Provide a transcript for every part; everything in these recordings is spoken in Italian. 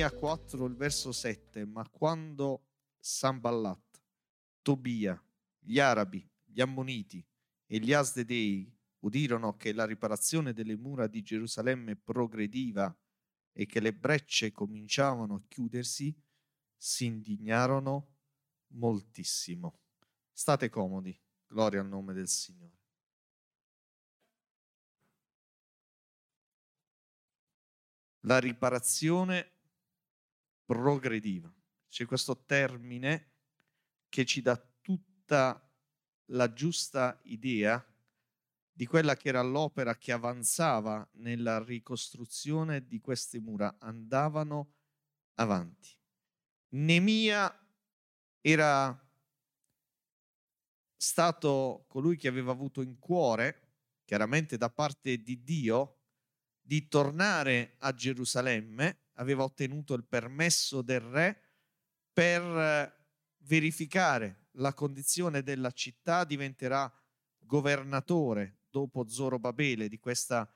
Nemia 4, il verso 7, ma quando Samballat, Tobia, gli arabi, gli ammoniti e gli asdedei udirono che la riparazione delle mura di Gerusalemme progrediva e che le brecce cominciavano a chiudersi, si indignarono moltissimo. State comodi, gloria al nome del Signore. La riparazione progrediva. C'è questo termine che ci dà tutta la giusta idea di quella che era l'opera che avanzava nella ricostruzione di queste mura, andavano avanti. Nemia era stato colui che aveva avuto in cuore, chiaramente da parte di Dio, di tornare a Gerusalemme, aveva ottenuto il permesso del re per verificare la condizione della città, diventerà governatore dopo Zorobabele di questa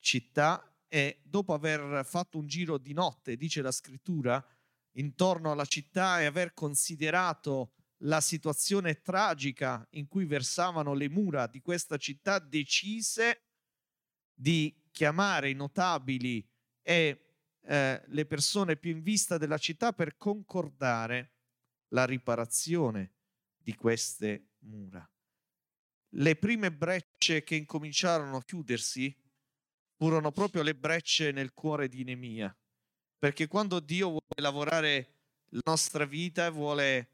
città e dopo aver fatto un giro di notte, dice la scrittura, intorno alla città e aver considerato la situazione tragica in cui versavano le mura di questa città, decise di chiamare i notabili e eh, le persone più in vista della città per concordare la riparazione di queste mura le prime brecce che incominciarono a chiudersi furono proprio le brecce nel cuore di Nemia. Perché quando Dio vuole lavorare la nostra vita e vuole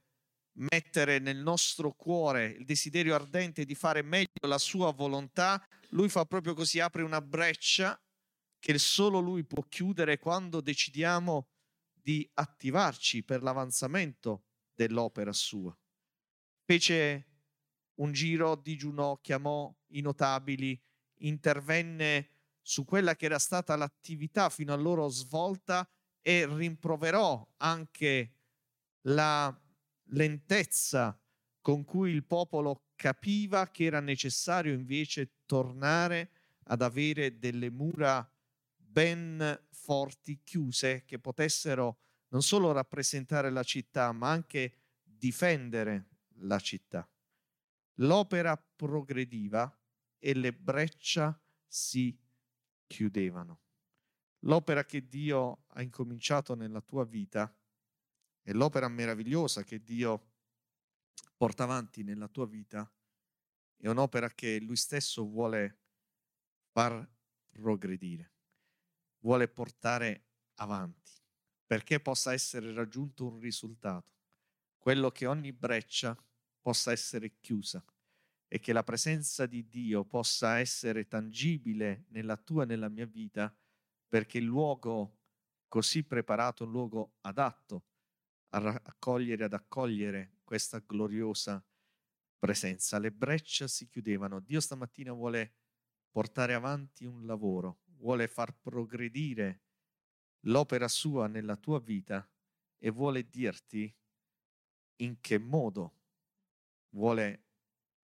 mettere nel nostro cuore il desiderio ardente di fare meglio la sua volontà, lui fa proprio così, apre una breccia che solo lui può chiudere quando decidiamo di attivarci per l'avanzamento dell'opera sua. Fece un giro, digiunò, chiamò i notabili, intervenne su quella che era stata l'attività fino a loro svolta e rimproverò anche la lentezza con cui il popolo capiva che era necessario invece tornare ad avere delle mura ben forti, chiuse, che potessero non solo rappresentare la città, ma anche difendere la città. L'opera progrediva e le breccia si chiudevano. L'opera che Dio ha incominciato nella tua vita e l'opera meravigliosa che Dio porta avanti nella tua vita. È un'opera che Lui stesso vuole far progredire, vuole portare avanti perché possa essere raggiunto un risultato, quello che ogni breccia possa essere chiusa e che la presenza di Dio possa essere tangibile nella tua e nella mia vita, perché il luogo così preparato è un luogo adatto a raccogliere, ad accogliere questa gloriosa presenza. Le breccia si chiudevano. Dio stamattina vuole portare avanti un lavoro, vuole far progredire l'opera sua nella tua vita e vuole dirti in che modo vuole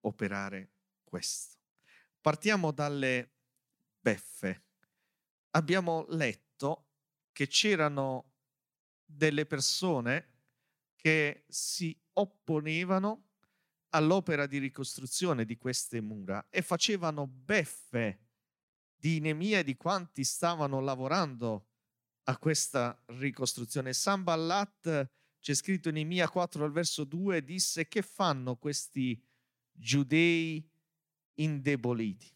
operare questo. Partiamo dalle beffe. Abbiamo letto che c'erano delle persone che si opponevano all'opera di ricostruzione di queste mura e facevano beffe di Nemia e di quanti stavano lavorando a questa ricostruzione. Samballat c'è scritto in Nemia 4 al verso 2, disse che fanno questi giudei indeboliti.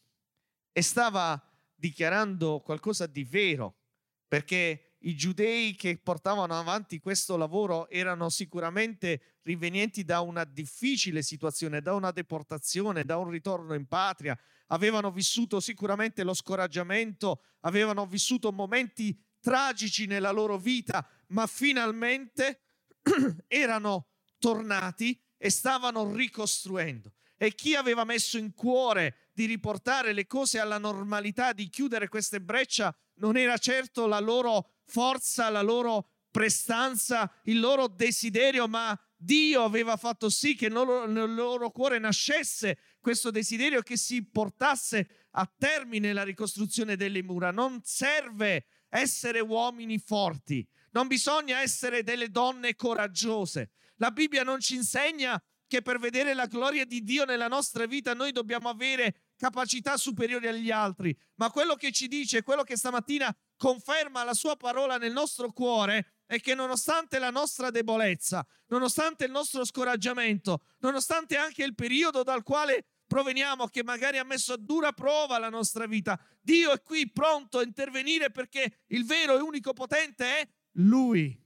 E stava dichiarando qualcosa di vero, perché i giudei che portavano avanti questo lavoro erano sicuramente rivenienti da una difficile situazione, da una deportazione, da un ritorno in patria, avevano vissuto sicuramente lo scoraggiamento, avevano vissuto momenti tragici nella loro vita, ma finalmente erano tornati e stavano ricostruendo. E chi aveva messo in cuore di riportare le cose alla normalità, di chiudere queste breccia, non era certo la loro forza, la loro prestanza, il loro desiderio, ma Dio aveva fatto sì che nel loro cuore nascesse questo desiderio che si portasse a termine la ricostruzione delle mura. Non serve essere uomini forti, non bisogna essere delle donne coraggiose. La Bibbia non ci insegna che per vedere la gloria di Dio nella nostra vita noi dobbiamo avere capacità superiori agli altri, ma quello che ci dice, quello che stamattina conferma la sua parola nel nostro cuore è che nonostante la nostra debolezza, nonostante il nostro scoraggiamento, nonostante anche il periodo dal quale proveniamo, che magari ha messo a dura prova la nostra vita, Dio è qui pronto a intervenire perché il vero e unico potente è Lui.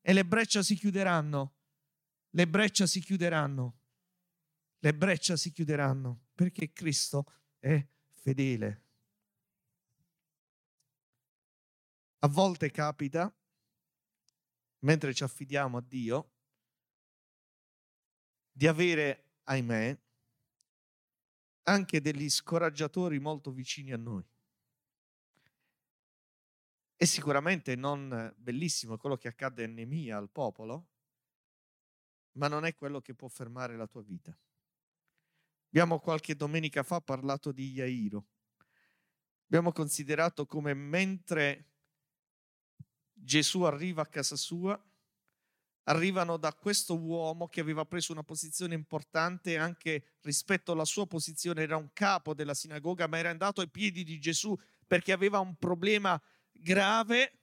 E le breccia si chiuderanno, le breccia si chiuderanno, le breccia si chiuderanno perché Cristo è fedele. A volte capita, mentre ci affidiamo a Dio, di avere, ahimè, anche degli scoraggiatori molto vicini a noi. È sicuramente non bellissimo quello che accade a Nemia, al popolo, ma non è quello che può fermare la tua vita. Abbiamo qualche domenica fa parlato di Iairo. Abbiamo considerato come mentre Gesù arriva a casa sua, arrivano da questo uomo che aveva preso una posizione importante anche rispetto alla sua posizione, era un capo della sinagoga, ma era andato ai piedi di Gesù perché aveva un problema grave.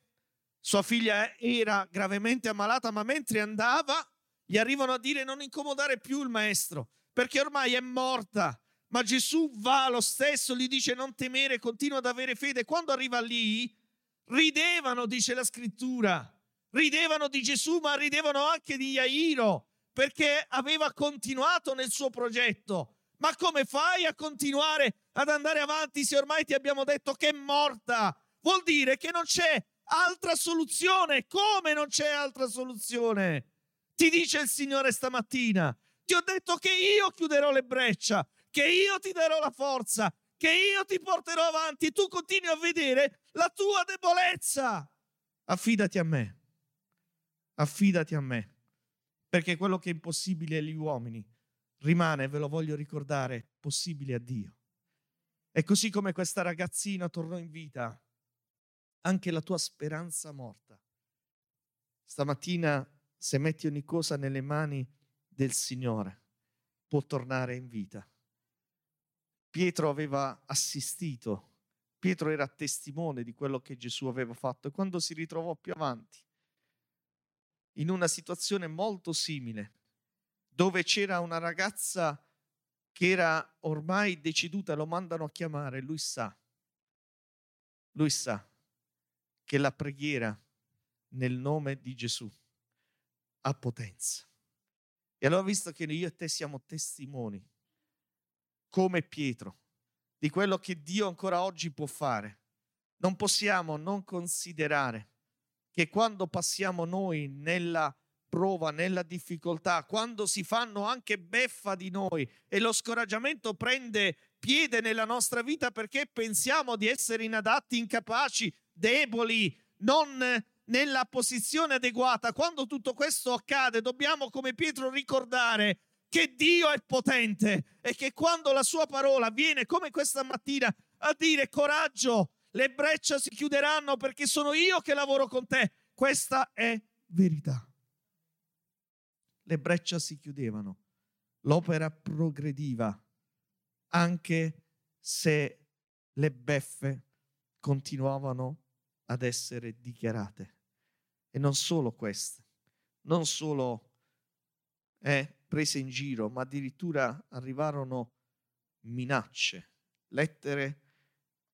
Sua figlia era gravemente ammalata, ma mentre andava gli arrivano a dire non incomodare più il maestro perché ormai è morta. Ma Gesù va lo stesso, gli dice non temere, continua ad avere fede. Quando arriva lì, ridevano, dice la scrittura. Ridevano di Gesù, ma ridevano anche di Jairo, perché aveva continuato nel suo progetto. Ma come fai a continuare ad andare avanti se ormai ti abbiamo detto che è morta? Vuol dire che non c'è altra soluzione. Come non c'è altra soluzione? Ti dice il Signore stamattina. Ti ho detto che io chiuderò le breccia, che io ti darò la forza, che io ti porterò avanti. Tu continui a vedere la tua debolezza. Affidati a me. Affidati a me. Perché quello che è impossibile agli uomini rimane, ve lo voglio ricordare, possibile a Dio. E così come questa ragazzina tornò in vita, anche la tua speranza morta. Stamattina, se metti ogni cosa nelle mani del Signore può tornare in vita. Pietro aveva assistito, Pietro era testimone di quello che Gesù aveva fatto e quando si ritrovò più avanti, in una situazione molto simile, dove c'era una ragazza che era ormai deceduta, lo mandano a chiamare, lui sa, lui sa che la preghiera nel nome di Gesù ha potenza. E allora, visto che io e te siamo testimoni, come Pietro, di quello che Dio ancora oggi può fare, non possiamo non considerare che quando passiamo noi nella prova, nella difficoltà, quando si fanno anche beffa di noi e lo scoraggiamento prende piede nella nostra vita perché pensiamo di essere inadatti, incapaci, deboli, non nella posizione adeguata. Quando tutto questo accade, dobbiamo come Pietro ricordare che Dio è potente e che quando la sua parola viene come questa mattina a dire coraggio, le breccia si chiuderanno perché sono io che lavoro con te. Questa è verità. Le breccia si chiudevano, l'opera progrediva, anche se le beffe continuavano ad essere dichiarate. E non solo queste, non solo eh, prese in giro, ma addirittura arrivarono minacce, lettere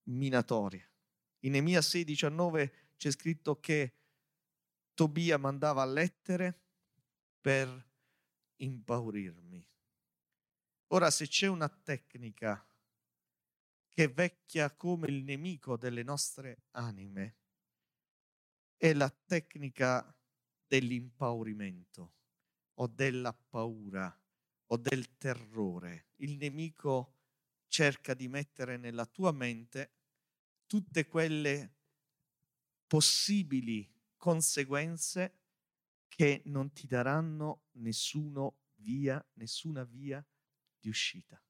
minatorie. In Nemia 6,19 c'è scritto che Tobia mandava lettere per impaurirmi. Ora, se c'è una tecnica che vecchia come il nemico delle nostre anime, è la tecnica dell'impaurimento o della paura o del terrore. Il nemico cerca di mettere nella tua mente tutte quelle possibili conseguenze che non ti daranno via, nessuna via di uscita.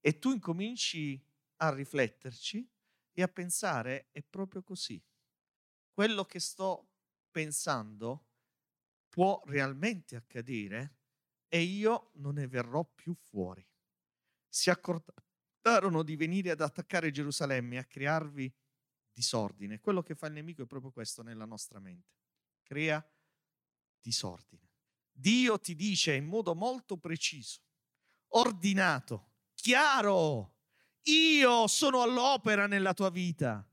E tu incominci a rifletterci e a pensare è proprio così quello che sto pensando può realmente accadere e io non ne verrò più fuori. Si accordarono di venire ad attaccare Gerusalemme e a crearvi disordine. Quello che fa il nemico è proprio questo nella nostra mente. Crea disordine. Dio ti dice in modo molto preciso, ordinato, chiaro, io sono all'opera nella tua vita.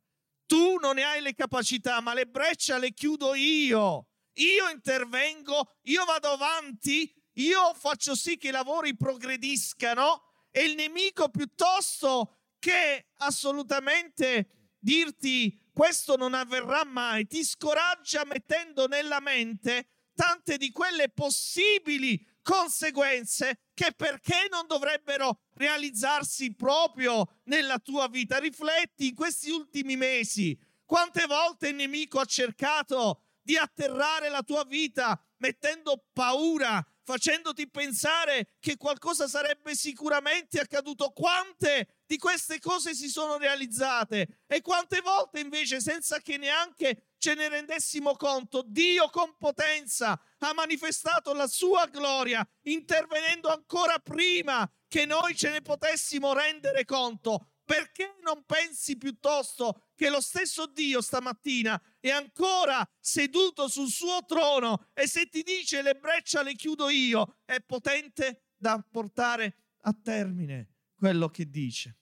Tu non ne hai le capacità, ma le breccia le chiudo io. Io intervengo, io vado avanti, io faccio sì che i lavori progrediscano e il nemico piuttosto che assolutamente dirti questo non avverrà mai, ti scoraggia mettendo nella mente tante di quelle possibili conseguenze che perché non dovrebbero realizzarsi proprio nella tua vita. Rifletti in questi ultimi mesi quante volte il nemico ha cercato di atterrare la tua vita mettendo paura, facendoti pensare che qualcosa sarebbe sicuramente accaduto. Quante di queste cose si sono realizzate e quante volte invece senza che neanche ce ne rendessimo conto, Dio con potenza ha manifestato la sua gloria intervenendo ancora prima che noi ce ne potessimo rendere conto. Perché non pensi piuttosto che lo stesso Dio stamattina è ancora seduto sul suo trono e se ti dice le breccia le chiudo io, è potente da portare a termine quello che dice.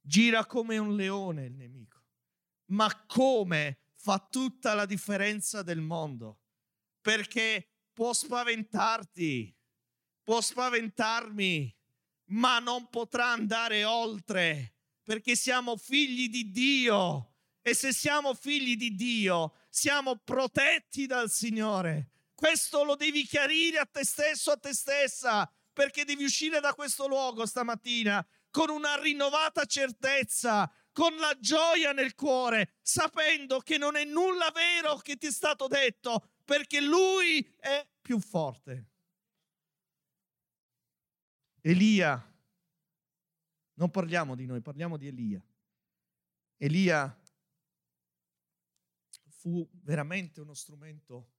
Gira come un leone il nemico ma come fa tutta la differenza del mondo, perché può spaventarti, può spaventarmi, ma non potrà andare oltre, perché siamo figli di Dio e se siamo figli di Dio siamo protetti dal Signore. Questo lo devi chiarire a te stesso, a te stessa, perché devi uscire da questo luogo stamattina con una rinnovata certezza con la gioia nel cuore, sapendo che non è nulla vero che ti è stato detto, perché lui è più forte. Elia, non parliamo di noi, parliamo di Elia. Elia fu veramente uno strumento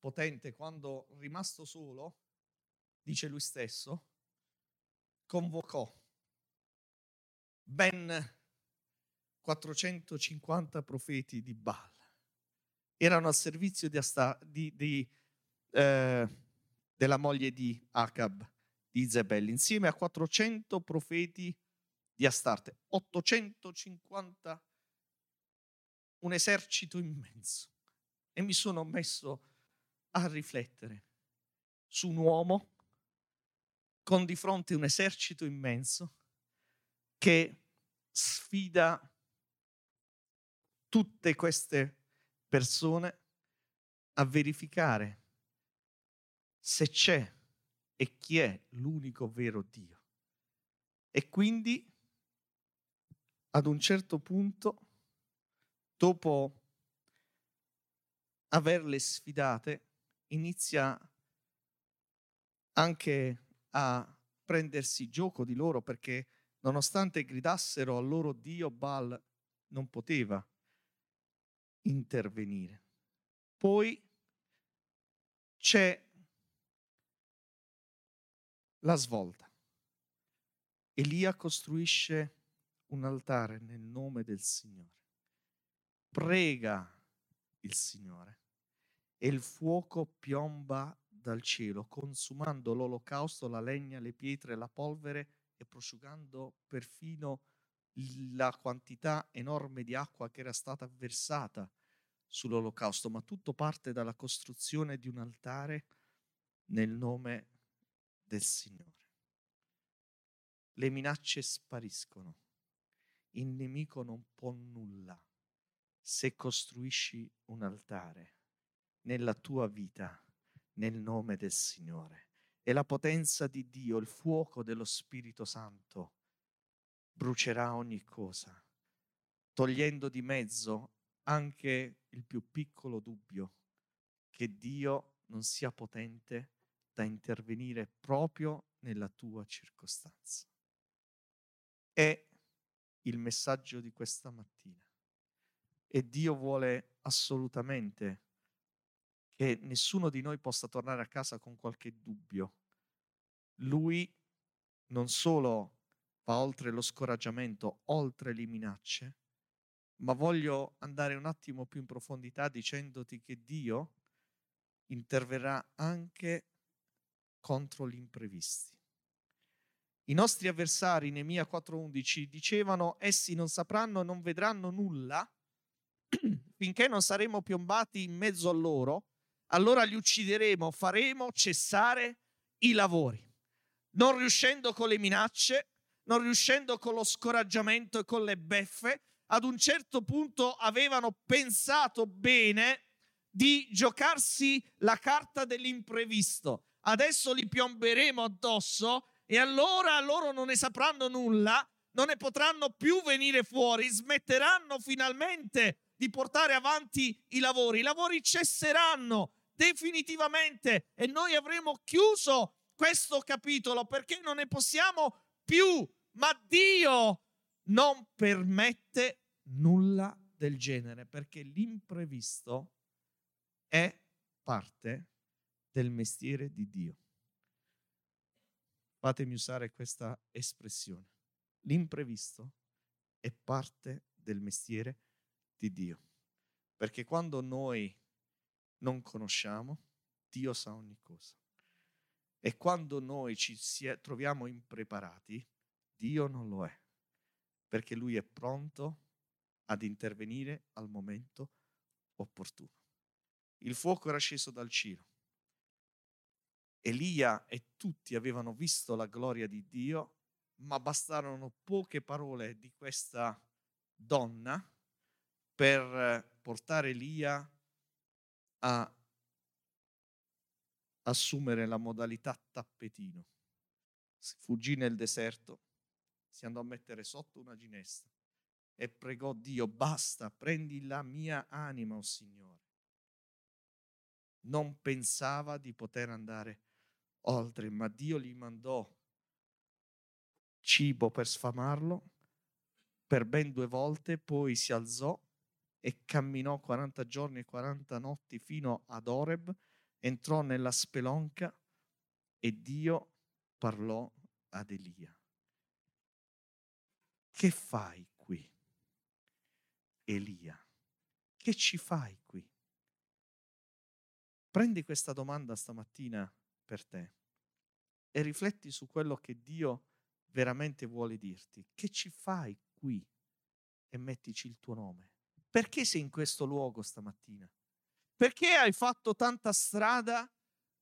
potente quando, rimasto solo, dice lui stesso, convocò ben 450 profeti di Baal. Erano al servizio di Asta, di, di, eh, della moglie di Acab, di Isabel, insieme a 400 profeti di Astarte, 850, un esercito immenso. E mi sono messo a riflettere su un uomo con di fronte un esercito immenso che sfida tutte queste persone a verificare se c'è e chi è l'unico vero Dio. E quindi ad un certo punto, dopo averle sfidate, inizia anche a prendersi gioco di loro perché nonostante gridassero al loro Dio, Baal non poteva intervenire. Poi c'è la svolta. Elia costruisce un altare nel nome del Signore, prega il Signore e il fuoco piomba dal cielo, consumando l'olocausto, la legna, le pietre, la polvere e prosciugando perfino la quantità enorme di acqua che era stata versata sull'olocausto, ma tutto parte dalla costruzione di un altare nel nome del Signore. Le minacce spariscono, il nemico non può nulla se costruisci un altare nella tua vita nel nome del Signore. E la potenza di Dio, il fuoco dello Spirito Santo brucerà ogni cosa, togliendo di mezzo anche il più piccolo dubbio che Dio non sia potente da intervenire proprio nella tua circostanza. È il messaggio di questa mattina e Dio vuole assolutamente che nessuno di noi possa tornare a casa con qualche dubbio. Lui non solo va oltre lo scoraggiamento, oltre le minacce, ma voglio andare un attimo più in profondità dicendoti che Dio interverrà anche contro gli imprevisti. I nostri avversari, Nemia 4:11, dicevano, essi non sapranno, non vedranno nulla finché non saremo piombati in mezzo a loro, allora li uccideremo, faremo cessare i lavori. Non riuscendo con le minacce, non riuscendo con lo scoraggiamento e con le beffe, ad un certo punto avevano pensato bene di giocarsi la carta dell'imprevisto. Adesso li piomberemo addosso e allora loro non ne sapranno nulla, non ne potranno più venire fuori, smetteranno finalmente di portare avanti i lavori. I lavori cesseranno definitivamente e noi avremo chiuso questo capitolo perché non ne possiamo più, ma Dio non permette nulla del genere perché l'imprevisto è parte del mestiere di Dio. Fatemi usare questa espressione. L'imprevisto è parte del mestiere di Dio. Perché quando noi non conosciamo, Dio sa ogni cosa. E quando noi ci troviamo impreparati, Dio non lo è, perché Lui è pronto ad intervenire al momento opportuno. Il fuoco era sceso dal cielo. Elia e tutti avevano visto la gloria di Dio, ma bastarono poche parole di questa donna per portare Elia a assumere la modalità tappetino. Si fuggì nel deserto, si andò a mettere sotto una ginestra e pregò Dio, basta, prendi la mia anima, o oh Signore. Non pensava di poter andare oltre, ma Dio gli mandò cibo per sfamarlo per ben due volte, poi si alzò e camminò 40 giorni e 40 notti fino ad Oreb, entrò nella spelonca e Dio parlò ad Elia. Che fai qui? Elia, che ci fai qui? Prendi questa domanda stamattina per te e rifletti su quello che Dio veramente vuole dirti. Che ci fai qui? E mettici il tuo nome. Perché sei in questo luogo stamattina? Perché hai fatto tanta strada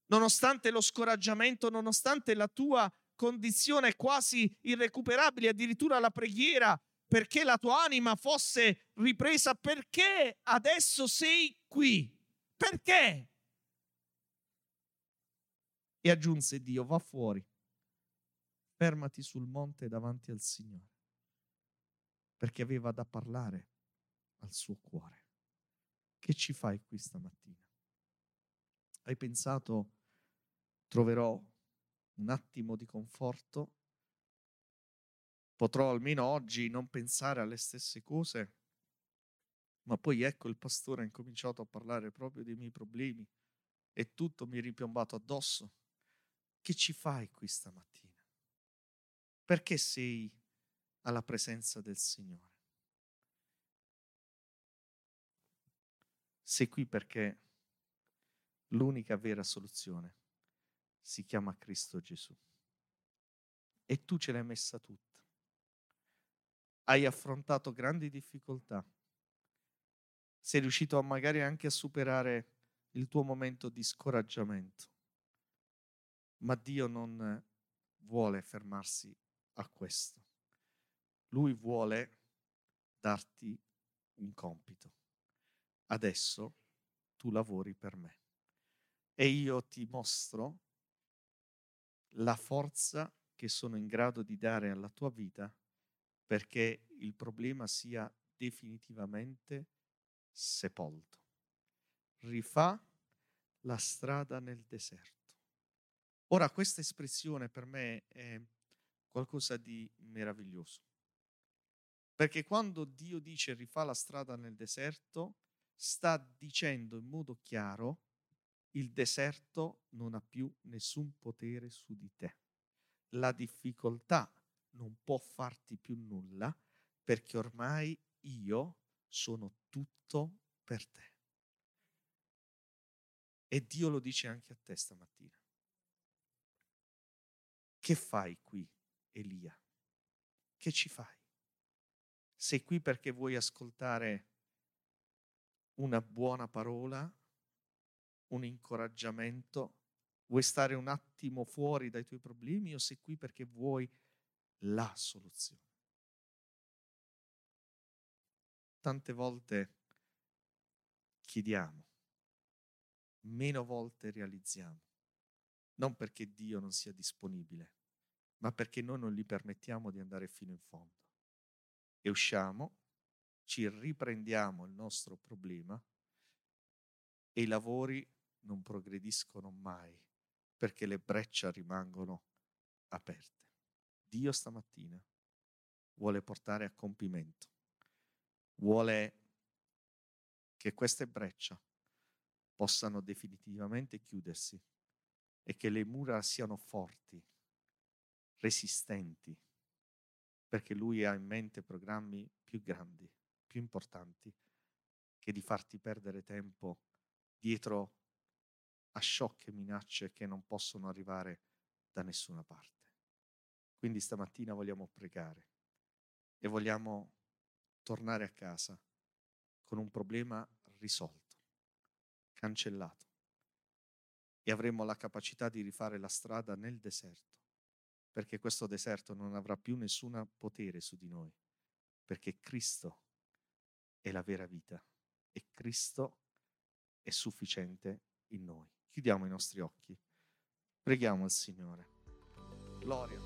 nonostante lo scoraggiamento, nonostante la tua condizione quasi irrecuperabile, addirittura la preghiera perché la tua anima fosse ripresa? Perché adesso sei qui? Perché? E aggiunse Dio, va fuori, fermati sul monte davanti al Signore, perché aveva da parlare al suo cuore. Che ci fai qui stamattina? Hai pensato troverò un attimo di conforto? Potrò almeno oggi non pensare alle stesse cose? Ma poi ecco il pastore ha incominciato a parlare proprio dei miei problemi e tutto mi è ripiombato addosso. Che ci fai qui stamattina? Perché sei alla presenza del Signore? Sei qui perché l'unica vera soluzione si chiama Cristo Gesù. E tu ce l'hai messa tutta. Hai affrontato grandi difficoltà. Sei riuscito magari anche a superare il tuo momento di scoraggiamento. Ma Dio non vuole fermarsi a questo. Lui vuole darti un compito adesso tu lavori per me. E io ti mostro la forza che sono in grado di dare alla tua vita perché il problema sia definitivamente sepolto. Rifà la strada nel deserto. Ora questa espressione per me è qualcosa di meraviglioso. Perché quando Dio dice rifà la strada nel deserto, sta dicendo in modo chiaro il deserto non ha più nessun potere su di te. La difficoltà non può farti più nulla perché ormai io sono tutto per te. E Dio lo dice anche a te stamattina. Che fai qui, Elia? Che ci fai? Sei qui perché vuoi ascoltare una buona parola, un incoraggiamento? Vuoi stare un attimo fuori dai tuoi problemi o sei qui perché vuoi la soluzione? Tante volte chiediamo, meno volte realizziamo, non perché Dio non sia disponibile, ma perché noi non gli permettiamo di andare fino in fondo. E usciamo, ci riprendiamo il nostro problema e i lavori non progrediscono mai perché le breccia rimangono aperte. Dio stamattina vuole portare a compimento, vuole che queste breccia possano definitivamente chiudersi e che le mura siano forti, resistenti, perché lui ha in mente programmi più grandi, più importanti, che di farti perdere tempo dietro a sciocche minacce che non possono arrivare da nessuna parte. Quindi stamattina vogliamo pregare e vogliamo tornare a casa con un problema risolto, cancellato e avremo la capacità di rifare la strada nel deserto, perché questo deserto non avrà più nessun potere su di noi, perché Cristo è la vera vita e Cristo è sufficiente in noi. Chiudiamo i nostri occhi, preghiamo il Signore. Gloria.